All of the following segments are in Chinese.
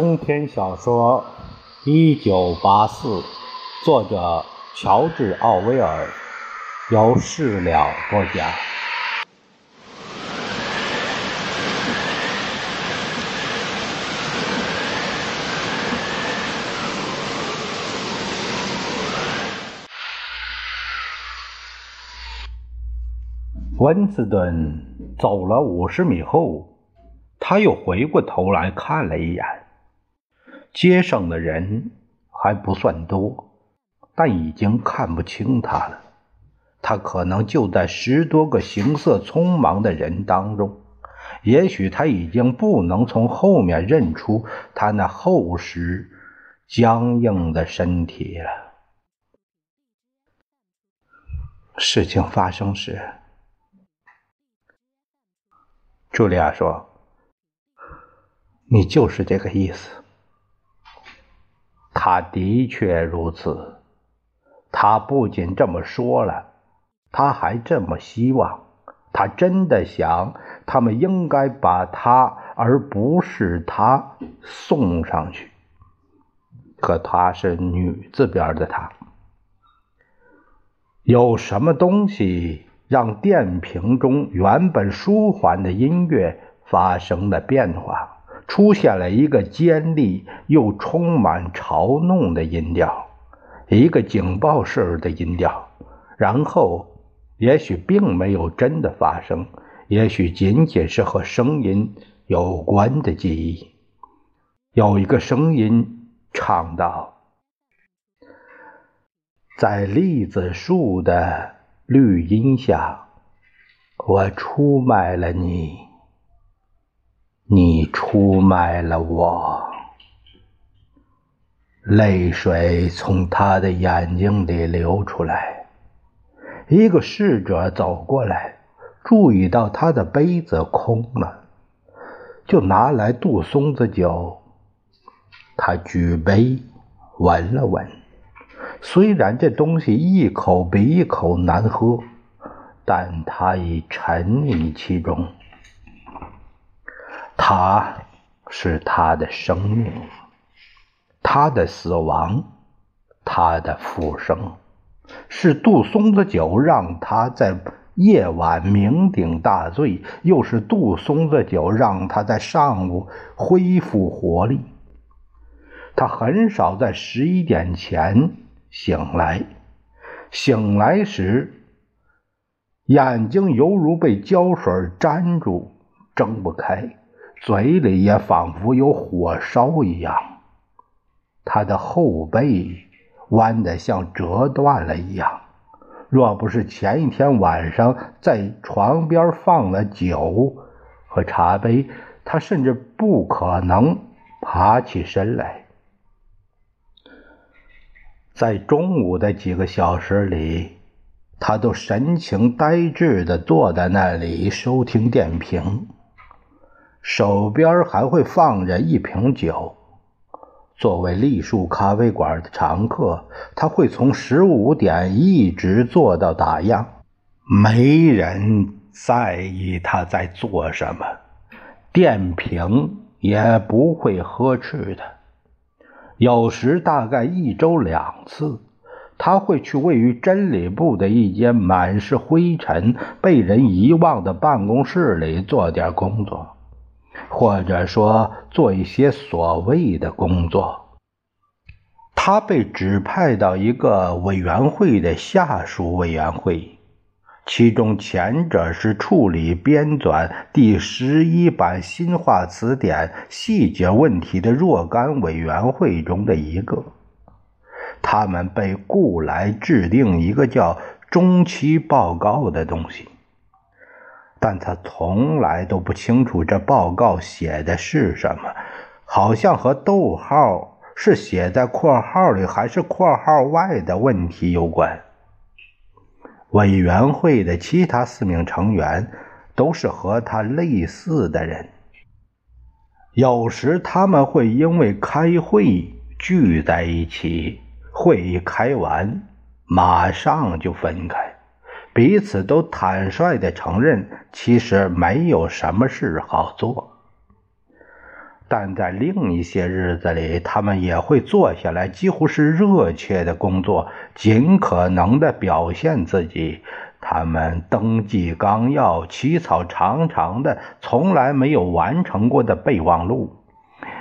中篇小说《一九八四》，作者乔治·奥威尔，由事了播讲。温斯顿走了五十米后，他又回过头来看了一眼。街上的人还不算多，但已经看不清他了。他可能就在十多个行色匆忙的人当中。也许他已经不能从后面认出他那厚实、僵硬的身体了。事情发生时，茱莉亚说：“你就是这个意思。”他的确如此。他不仅这么说了，他还这么希望。他真的想，他们应该把他而不是他送上去。可他是女字边的他。有什么东西让电瓶中原本舒缓的音乐发生了变化？出现了一个尖利又充满嘲弄的音调，一个警报式的音调。然后，也许并没有真的发生，也许仅仅是和声音有关的记忆。有一个声音唱道：“在栗子树的绿荫下，我出卖了你。”你出卖了我，泪水从他的眼睛里流出来。一个侍者走过来，注意到他的杯子空了，就拿来杜松子酒。他举杯闻了闻，虽然这东西一口比一口难喝，但他已沉溺其中。他是他的生命，他的死亡，他的复生，是杜松子酒让他在夜晚酩酊大醉，又是杜松子酒让他在上午恢复活力。他很少在十一点前醒来，醒来时眼睛犹如被胶水粘住，睁不开。嘴里也仿佛有火烧一样，他的后背弯得像折断了一样。若不是前一天晚上在床边放了酒和茶杯，他甚至不可能爬起身来。在中午的几个小时里，他都神情呆滞地坐在那里收听电瓶。手边还会放着一瓶酒。作为栗树咖啡馆的常客，他会从十五点一直坐到打烊。没人在意他在做什么，电瓶也不会呵斥他。有时，大概一周两次，他会去位于真理部的一间满是灰尘、被人遗忘的办公室里做点工作。或者说做一些所谓的工作，他被指派到一个委员会的下属委员会，其中前者是处理编纂第十一版新华词典细节问题的若干委员会中的一个。他们被雇来制定一个叫中期报告的东西。但他从来都不清楚这报告写的是什么，好像和逗号是写在括号里还是括号外的问题有关。委员会的其他四名成员都是和他类似的人，有时他们会因为开会聚在一起，会议开完马上就分开。彼此都坦率地承认，其实没有什么事好做。但在另一些日子里，他们也会坐下来，几乎是热切的工作，尽可能的表现自己。他们登记纲要，起草长长的、从来没有完成过的备忘录。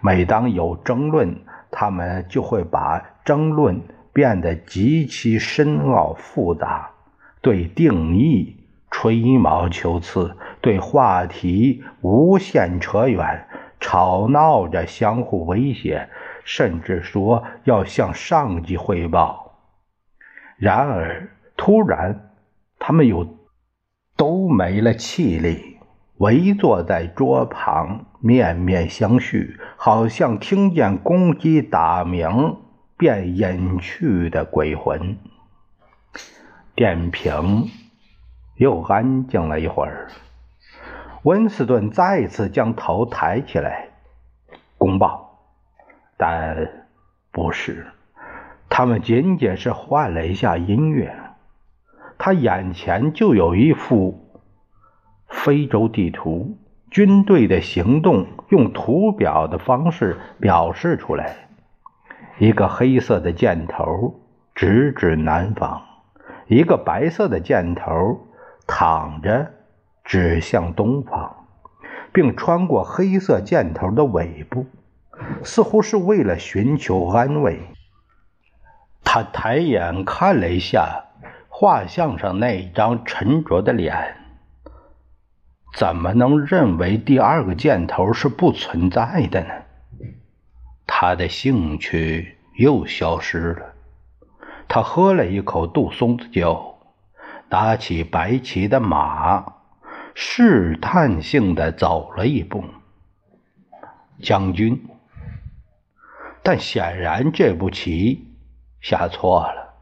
每当有争论，他们就会把争论变得极其深奥复杂，对定义吹毛求疵，对话题无限扯远，吵闹着相互威胁，甚至说要向上级汇报。然而，突然。他们又都没了气力，围坐在桌旁，面面相觑，好像听见公鸡打鸣便隐去的鬼魂。电瓶又安静了一会儿，温斯顿再次将头抬起来，公报，但不是，他们仅仅是换了一下音乐。他眼前就有一幅非洲地图，军队的行动用图表的方式表示出来。一个黑色的箭头直指南方，一个白色的箭头躺着指向东方，并穿过黑色箭头的尾部，似乎是为了寻求安慰。他抬眼看了一下。画像上那张沉着的脸，怎么能认为第二个箭头是不存在的呢？他的兴趣又消失了。他喝了一口杜松子酒，拿起白旗的马，试探性的走了一步。将军，但显然这步棋下错了。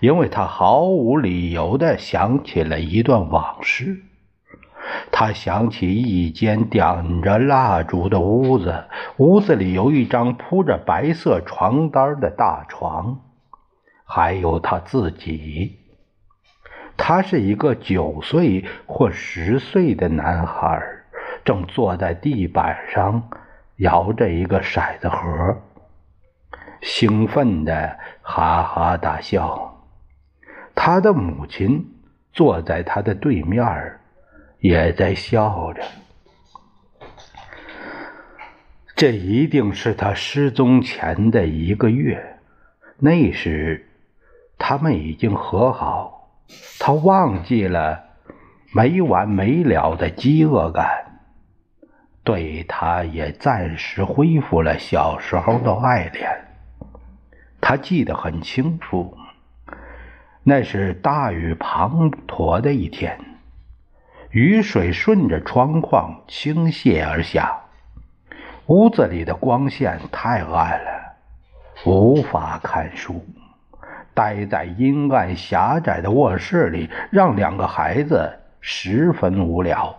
因为他毫无理由的想起了一段往事，他想起一间点着蜡烛的屋子，屋子里有一张铺着白色床单的大床，还有他自己。他是一个九岁或十岁的男孩，正坐在地板上摇着一个骰子盒。兴奋的哈哈大笑，他的母亲坐在他的对面，也在笑着。这一定是他失踪前的一个月，那时他们已经和好，他忘记了没完没了的饥饿感，对他也暂时恢复了小时候的爱恋。他记得很清楚，那是大雨滂沱的一天，雨水顺着窗框倾泻而下，屋子里的光线太暗了，无法看书。待在阴暗狭窄的卧室里，让两个孩子十分无聊。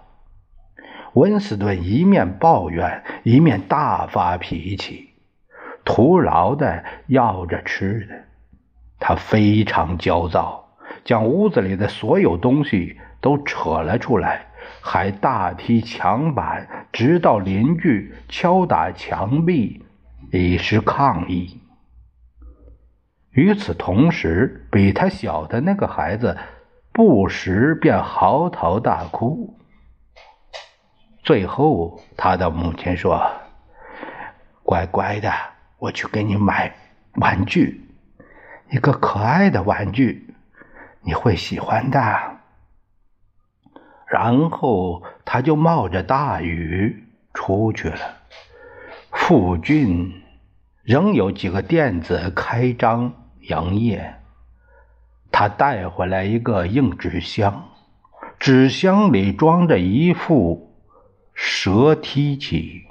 温斯顿一面抱怨，一面大发脾气。徒劳的要着吃的，他非常焦躁，将屋子里的所有东西都扯了出来，还大踢墙板，直到邻居敲打墙壁以示抗议。与此同时，比他小的那个孩子不时便嚎啕大哭。最后，他的母亲说：“乖乖的。”我去给你买玩具，一个可爱的玩具，你会喜欢的。然后他就冒着大雨出去了。附近仍有几个店子开张杨业。他带回来一个硬纸箱，纸箱里装着一副蛇踢棋。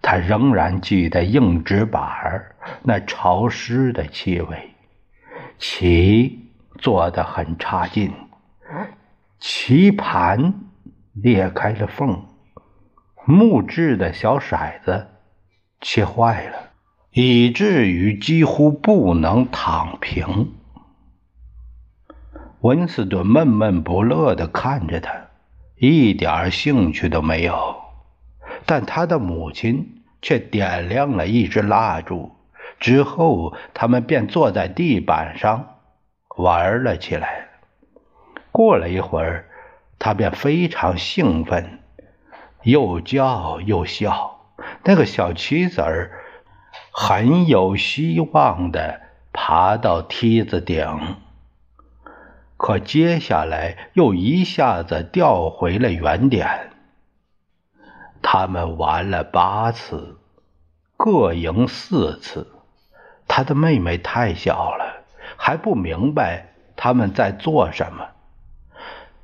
他仍然记得硬纸板儿那潮湿的气味，棋做得很差劲，棋盘裂开了缝，木质的小骰子切坏了，以至于几乎不能躺平。温斯顿闷闷不乐地看着他，一点兴趣都没有。但他的母亲却点亮了一支蜡烛。之后，他们便坐在地板上玩了起来。过了一会儿，他便非常兴奋，又叫又笑。那个小棋子儿很有希望的爬到梯子顶，可接下来又一下子掉回了原点。他们玩了八次，各赢四次。他的妹妹太小了，还不明白他们在做什么。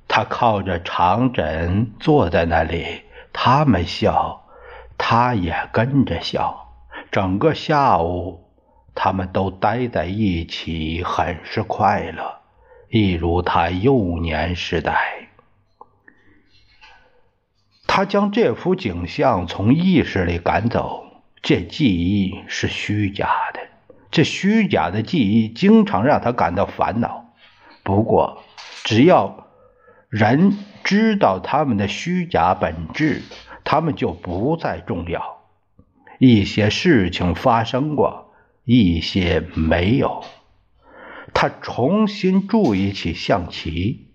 他靠着长枕坐在那里，他们笑，他也跟着笑。整个下午，他们都待在一起，很是快乐，一如他幼年时代。他将这幅景象从意识里赶走，这记忆是虚假的。这虚假的记忆经常让他感到烦恼。不过，只要人知道他们的虚假本质，他们就不再重要。一些事情发生过，一些没有。他重新注意起象棋，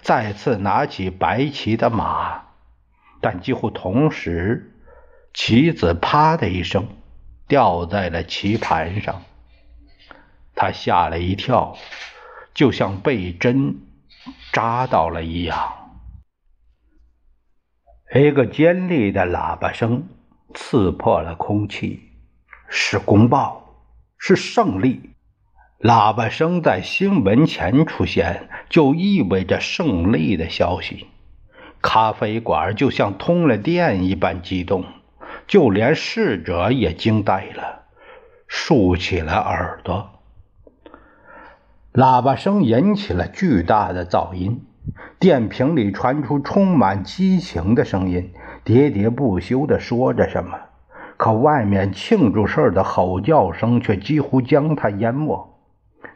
再次拿起白棋的马。但几乎同时，棋子“啪”的一声掉在了棋盘上，他吓了一跳，就像被针扎到了一样。一个尖利的喇叭声刺破了空气，是公报，是胜利。喇叭声在新闻前出现，就意味着胜利的消息。咖啡馆就像通了电一般激动，就连侍者也惊呆了，竖起了耳朵。喇叭声引起了巨大的噪音，电瓶里传出充满激情的声音，喋喋不休地说着什么。可外面庆祝事的吼叫声却几乎将他淹没。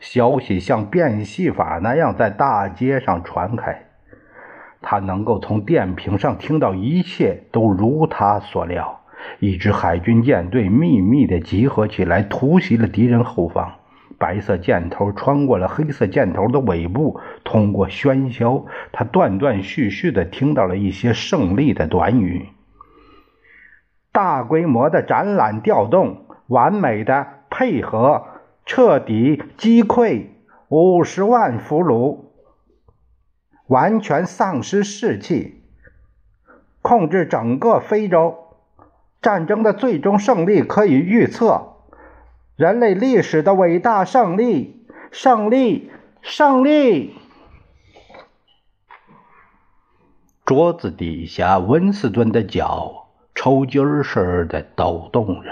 消息像变戏法那样在大街上传开。他能够从电瓶上听到一切都如他所料，一支海军舰队秘密地集合起来，突袭了敌人后方。白色箭头穿过了黑色箭头的尾部，通过喧嚣，他断断续续地听到了一些胜利的短语：大规模的展览调动，完美的配合，彻底击溃五十万俘虏。完全丧失士气，控制整个非洲。战争的最终胜利可以预测，人类历史的伟大胜利，胜利，胜利！桌子底下，温斯顿的脚抽筋似的抖动着。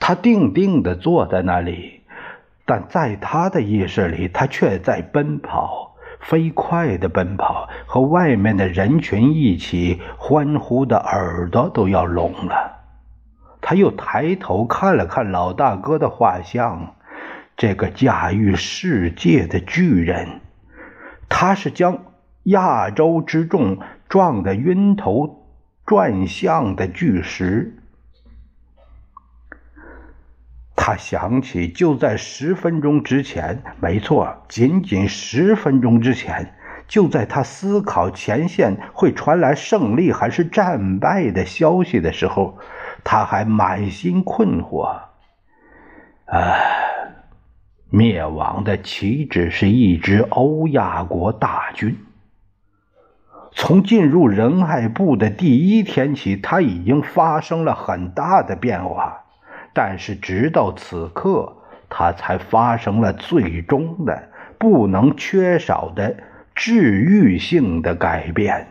他定定的坐在那里，但在他的意识里，他却在奔跑。飞快的奔跑，和外面的人群一起欢呼的耳朵都要聋了。他又抬头看了看老大哥的画像，这个驾驭世界的巨人，他是将亚洲之众撞得晕头转向的巨石。他想起，就在十分钟之前，没错，仅仅十分钟之前，就在他思考前线会传来胜利还是战败的消息的时候，他还满心困惑。唉，灭亡的岂止是一支欧亚国大军？从进入仁爱部的第一天起，他已经发生了很大的变化。但是，直到此刻，他才发生了最终的、不能缺少的治愈性的改变。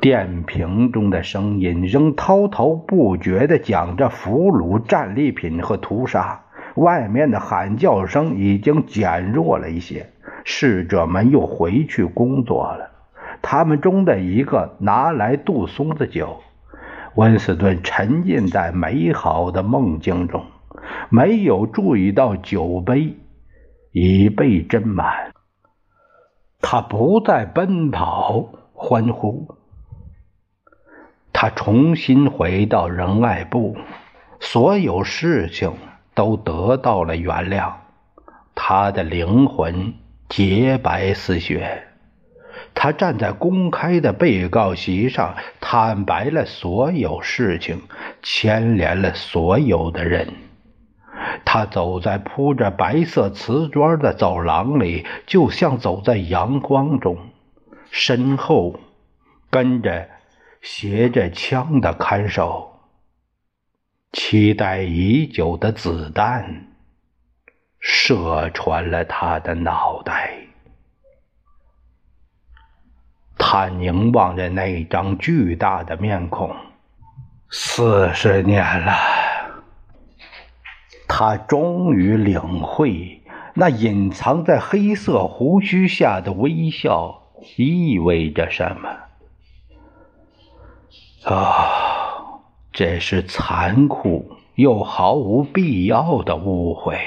电瓶中的声音仍滔滔不绝地讲着俘虏、战利品和屠杀。外面的喊叫声已经减弱了一些，侍者们又回去工作了。他们中的一个拿来杜松子酒。温斯顿沉浸在美好的梦境中，没有注意到酒杯已被斟满。他不再奔跑欢呼，他重新回到仁爱部，所有事情都得到了原谅。他的灵魂洁白似雪。他站在公开的被告席上，坦白了所有事情，牵连了所有的人。他走在铺着白色瓷砖的走廊里，就像走在阳光中。身后跟着携着枪的看守，期待已久的子弹射穿了他的脑袋。他凝望着那张巨大的面孔，四十年了。他终于领会那隐藏在黑色胡须下的微笑意味着什么。啊，这是残酷又毫无必要的误会，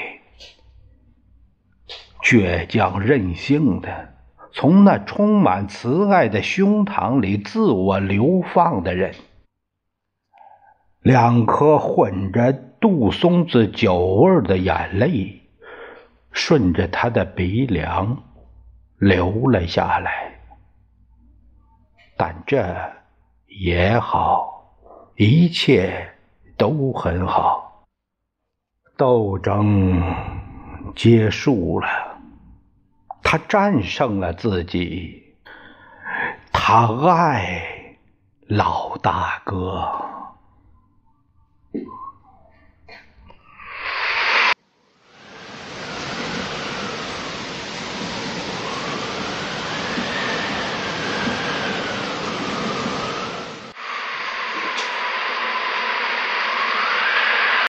倔强任性的。从那充满慈爱的胸膛里自我流放的人，两颗混着杜松子酒味的眼泪顺着他的鼻梁流了下来。但这也好，一切都很好。斗争结束了。他战胜了自己，他爱老大哥。